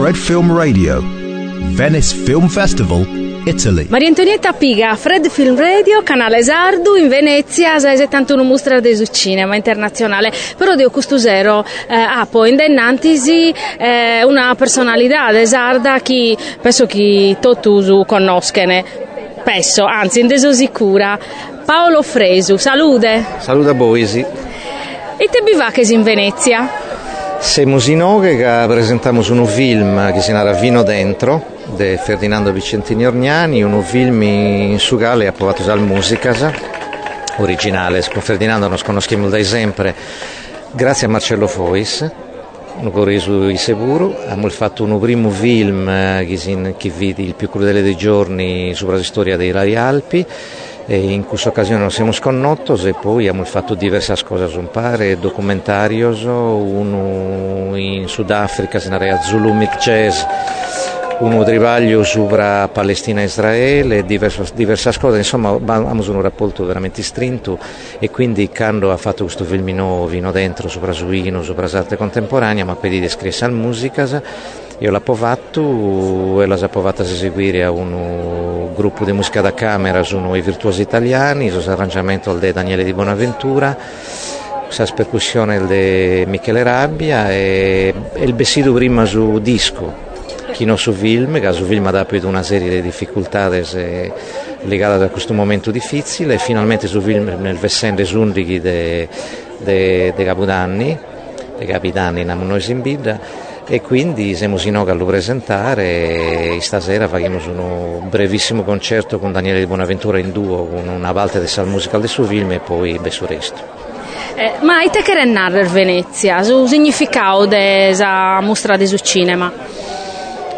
Fred Film Radio, Venice Film Festival, Italy. Maria Antonietta Piga, Fred Film Radio, canale Sardu, in Venezia, 71 mostra del cinema internazionale. Però di Custusero eh, ha poi indennantisi eh, una personalità de Sarda che penso che tutti conoscono. Penso, anzi, indeso sicura. Paolo Fresu, salute. Saluta Boisi. E te bivacches in Venezia? Siamo in che presentiamo un film che si chiama Vino Dentro di Ferdinando Vicentini Orgnani, un film in su quale ha provato la musica originale, con Ferdinando non conosciamo da sempre, grazie a Marcello Fois, un corriso di Seburu, abbiamo fatto un primo film eh, che vidi il più crudele dei giorni sulla storia dei Rai Alpi e in questa occasione nos siamo sconnottos e poi abbiamo fatto diverse cose, un pare documentarios, uno in Sudafrica, se ne era Zulumic Jazz, uno trivaglio sopra Palestina e Israele, diverse, cose, insomma abbiamo un rapporto veramente strinto e quindi quando ha fatto questo film vino dentro sopra Suino, sopra l'arte contemporanea, ma poi di descrivere la musica, io l'ho provato e l'ho provato a eseguire a un gruppo di musica da camera, sono i virtuosi italiani, sono arrangiamento di Daniele Di Bonaventura, la percussione di Michele Rabbia e, e il bessido prima su disco Chino su film, che su film ha dato una serie di difficoltà legate a questo momento difficile e finalmente su film nel versante sundighi de Capodanni, de Capitanni, noi in bida e quindi siamo in a lo presentare e stasera faremo un brevissimo concerto con Daniele Di Bonaventura in duo con una volta del Sal Musical del suo film e poi beso resto. Eh, ma te che narrare Venezia, su significato della mostra del cinema?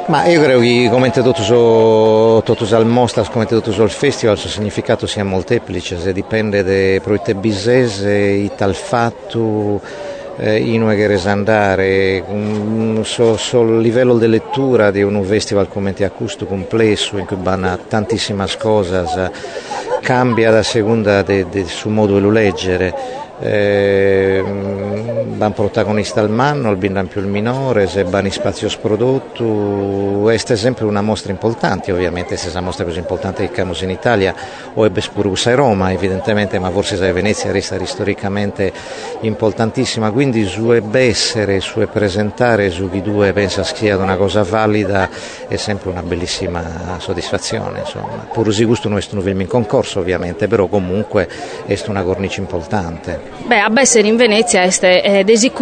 Ma io credo che come tutto so, tutto al mostra, come tutto sul festival, il suo significato sia molteplice, se dipende da proiette bisese, il fatto eh, in una che andare, sul so livello di lettura di un festival come ti accusto complesso in cui vanno tantissime cose, cambia da seconda del suo modo di leggere eh, ban protagonista al manno, al bindan più il minore, se bani spazio prodotto, questa è sempre una mostra importante, ovviamente se è una mostra così importante che abbiamo in Italia, o è Bespunrusa e Roma evidentemente, ma forse se Venezia resta storicamente importantissima, quindi su essere, su presentare su chi due pensa sia una cosa valida è sempre una bellissima soddisfazione, insomma. Pur si gusto non è un film in concorso ovviamente, però comunque è una cornice importante. Beh, a essere in Venezia è eh, di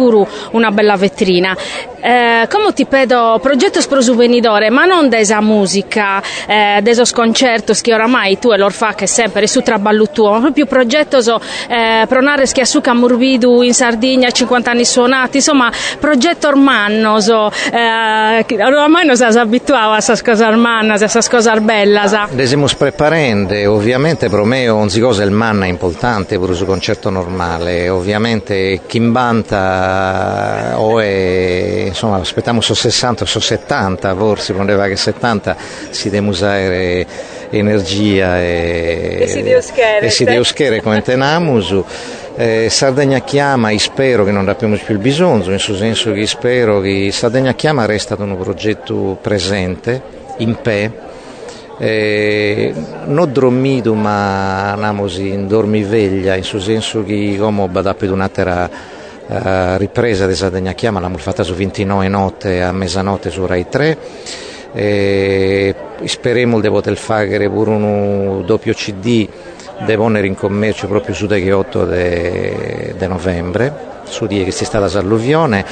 una bella vetrina. Eh, come ti pedo progetto sprosuvenidore, ma non desa musica, eh, desos concertos che oramai tu e lor fa che sempre su traballo tuo, ma proprio progetto so, eh, pronare schiasuca morbidu in Sardegna, 50 anni suonati, insomma, progetto ormanno, so, eh, ormai non si abituava a queste cose ormanne, a queste cose belle. Desiamo preparando, ovviamente per me ogni cosa è il manna importante per un concerto normale, ovviamente chi banta o è insomma aspettiamo su 60 su 70 forse poteva che 70 si deve usare energia e, e si deve e si deve come tenamus eh, Sardegna Chiama, spero che non abbiamo più il bisogno, nel senso che spero che Sardegna Chiama resta un progetto presente, in pe, eh, non dormito ma andiamo in dormiveglia, in senso che come badato un'altra eh, ripresa di Sardegna Chiama, l'abbiamo fatta su 29 notte a mezzanotte su Rai 3 e speriamo di poter fare pure un doppio CD di ponere in commercio proprio su 8 di novembre, su di che si sta la alluvione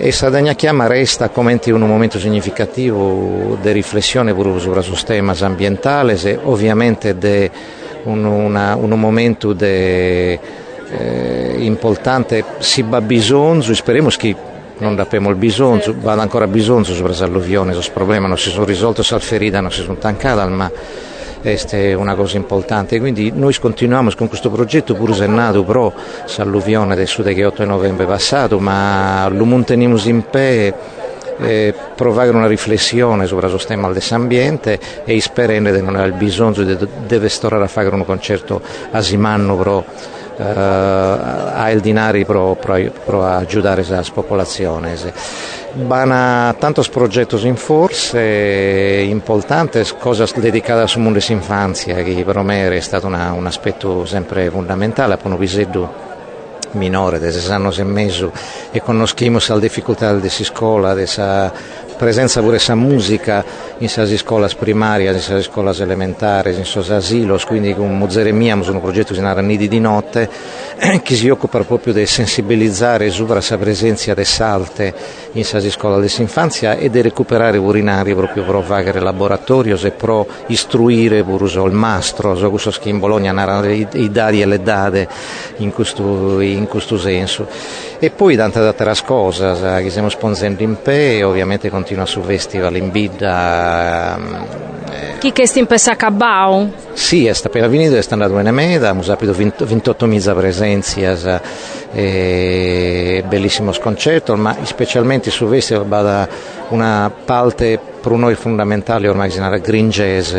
e Sardegna Chiama resta come un momento significativo di riflessione pure su questo tema ambientale, ovviamente un, una, un momento di eh, importante si va bisogno, speriamo che non abbiamo il bisogno, vada ancora bisogno su l'alluvione, su problema non si sono risolti, su ferita non si sono tancate, ma è una cosa importante. Quindi noi continuiamo con questo progetto, pur se è nato però l'alluvione del sud che 8 novembre passato, ma lo manteniamo in pe eh, provare una riflessione su questo tema dell'ambiente e sperando di non avere bisogno di storare a fare un concerto a Simanno però ha il dinari per aiutare la popolazione. Bana tantos progettos in forse importantes, cosas dedicadas al mondo dell'infanzia, che per me è stato una, un aspetto sempre fondamentale, per un visetto minore, de sei anni e mezzo, e conosciamo le difficoltà della scuola, della presenza pure essa musica in sas scuole primarie, in sas scuole elementari, in sos asilos, quindi con Muzeremiam un progetto che si narra Nidi di notte, che si occupa proprio di sensibilizzare su la presenza de salte in sas scuole dell'infanzia e di recuperare urinari proprio per fare laboratori e per istruire pure il mastro, so che in Bologna narrano i dadi e le date in questo, in questo senso. E poi tante altre cose che stiamo sponsendo in pe, ovviamente continua sul festival in Bidda. Eh. Chi che sta in Pesacabau? Sì, è stato appena venuto, è stato in Meda, abbiamo avuto 28.000 presenze, e bellissimo sconcerto, ma specialmente sul festival va una parte per noi fondamentale ormai si chiama green jazz,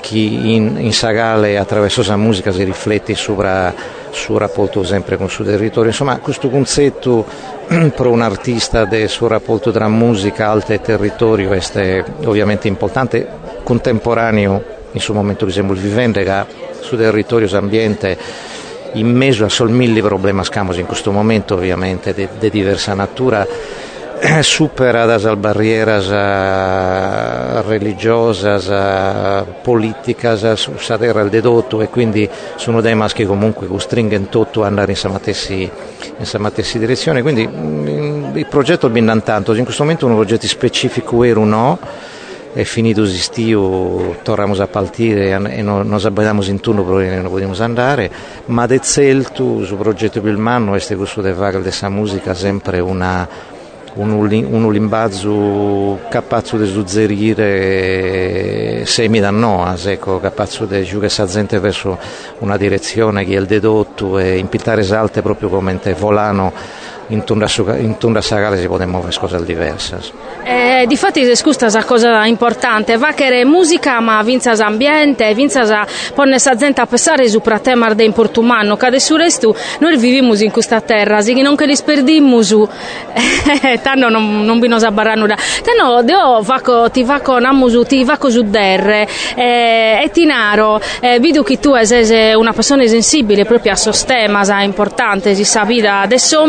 che in, in Sagale attraverso la musica si riflette sopra sul rapporto sempre con il suo territorio. Insomma, questo concetto per un artista del suo rapporto tra musica, arte e territorio è ovviamente importante, contemporaneo in suo momento di esempio vivente che sul territorio, ambiente in mezzo a sol mille problemi scamos in questo momento ovviamente di diversa natura supera las barreras uh, religiosas, uh, politicas sa terra il dedotto e quindi sono dei maschi comunque costringono tutto ad andare in samatessi, samatessi direzione. Quindi mm, il progetto è ben tanto. In questo momento un progetto specifico vero no è finito l'estiu, torniamo a partire e non nos abbiamo in turno perché non possiamo andare, ma del celto, sul progetto Bilmano, è questo di fare questa musica sempre una, un, un limbazzo capace di suggerire semi da noas, ecco, capace di giocare la gente verso una direzione che è il dedotto e impiltare esalte proprio come volano in tunda, in tunda sagale si possono fare cose diverse. Eh, difatti questa è una cosa importante, va che musica ma vinza ambiente, vinza ponne sa gente a pensare su tema de importumano, che adesso resto noi viviamo in questa terra, se non che li sperdimmo eh, tanto non, non nos barra nulla. Tanto io vaco, ti vaco namusu, ti vaco su derre, eh, e tinaro, eh, vedo che tu sei una persona sensibile proprio a sostema, importante, si sa vita adesso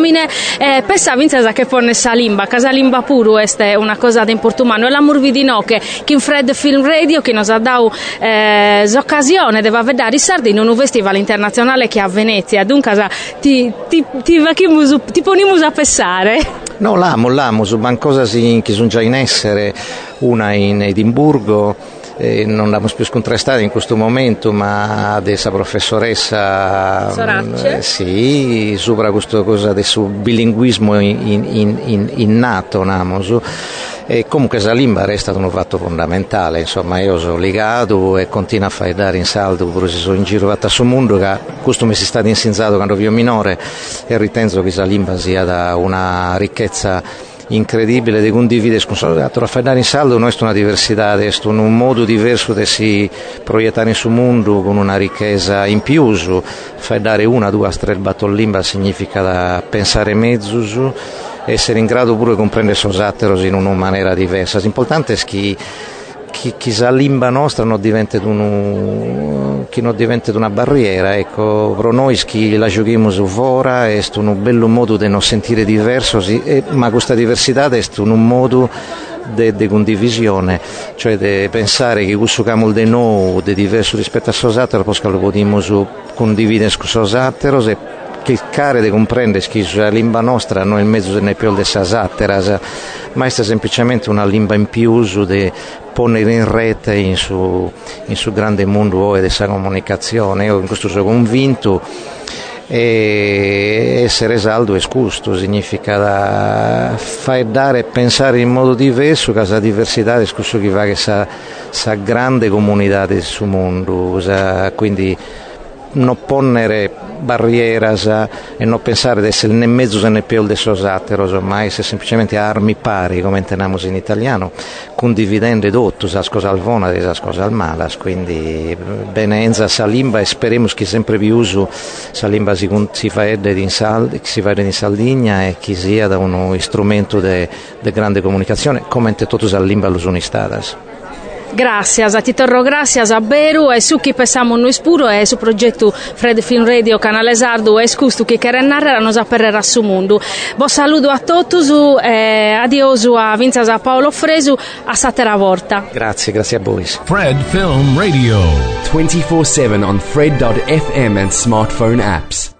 eh, pensavo in che ponne salimba, casalimba puro è una cosa da importumano, e la murvidino che in Fred Film Radio che nos ha dato eh, l'occasione di vedere i sardi in un festival internazionale che è a Venezia, dunque ti, ti, ti, ti, poniamo a pensare. No, l'amo, l'amo, sono cose che sono già in essere, una in Edimburgo, eh, non l'abbiamo più scontrastata in questo momento, ma adesso professoressa Soracce? Eh, sì, sopra questa cosa del bilinguismo in, in, in, innato, namosu. E comunque la lingua resta un fatto fondamentale, insomma io sono legato e continuo a fare dare in saldo, pure se sono in giro a sul mondo, che questo mi si sta insensato quando io minore e ritengo che la lingua sia da una ricchezza incredibile di condividere con a fare in saldo noi una diversità adesso un modo diverso di si proiettare sul mondo con una ricchezza in più fare una due tre batollimba significa pensare mezzo essere in grado pure di comprendere sosatteros in una maniera diversa. L'importante è che chi, chi limba nostra non diventa, un, non diventa una barriera ecco, per noi che la giochiamo su fora è un bello modo di non sentire diverso sì, ma questa diversità è un modo di condivisione, cioè di pensare che questo campo di noi è diverso rispetto a Sosatero, poi lo possiamo condividere con Sosatero e cercare di comprendere che la lingua nostra non è il mezzo del più di Sosatero, ma è semplicemente una lingua in più di ponere in rete in su, in su grande mondo della comunicazione. Io in questo sono convinto e essere saldo e scusto significa far dare e pensare in modo diverso che diversità è scusso che fa che sa, sa grande comunità del suo mondo quindi non ponere barrieras e non pensare di essere né mezzo né più de sosateros, ma essere semplicemente armi pari, come intendiamo in italiano, condividendo tutto, sa cosa al buono e sa cosa al malas, quindi benenza sa limba e speriamo che sempre più uso sa limba si, si fa in, Sal, in Sardegna e che sia da uno strumento di grande comunicazione, come tutti sa limba los unistadas. Gracias, a ti torro gracias a Beru e su chi pensiamo noi spuro e su progetto Fred Film Radio Canale Sardo e scusto chi che narra nos apperrerà su mondo. Bo saluto a tutti e adiosu a Vinzas a Paolo Fresu a satera volta. Grazie, grazie a voi. Fred Film Radio 24/7 on fred.fm and smartphone apps.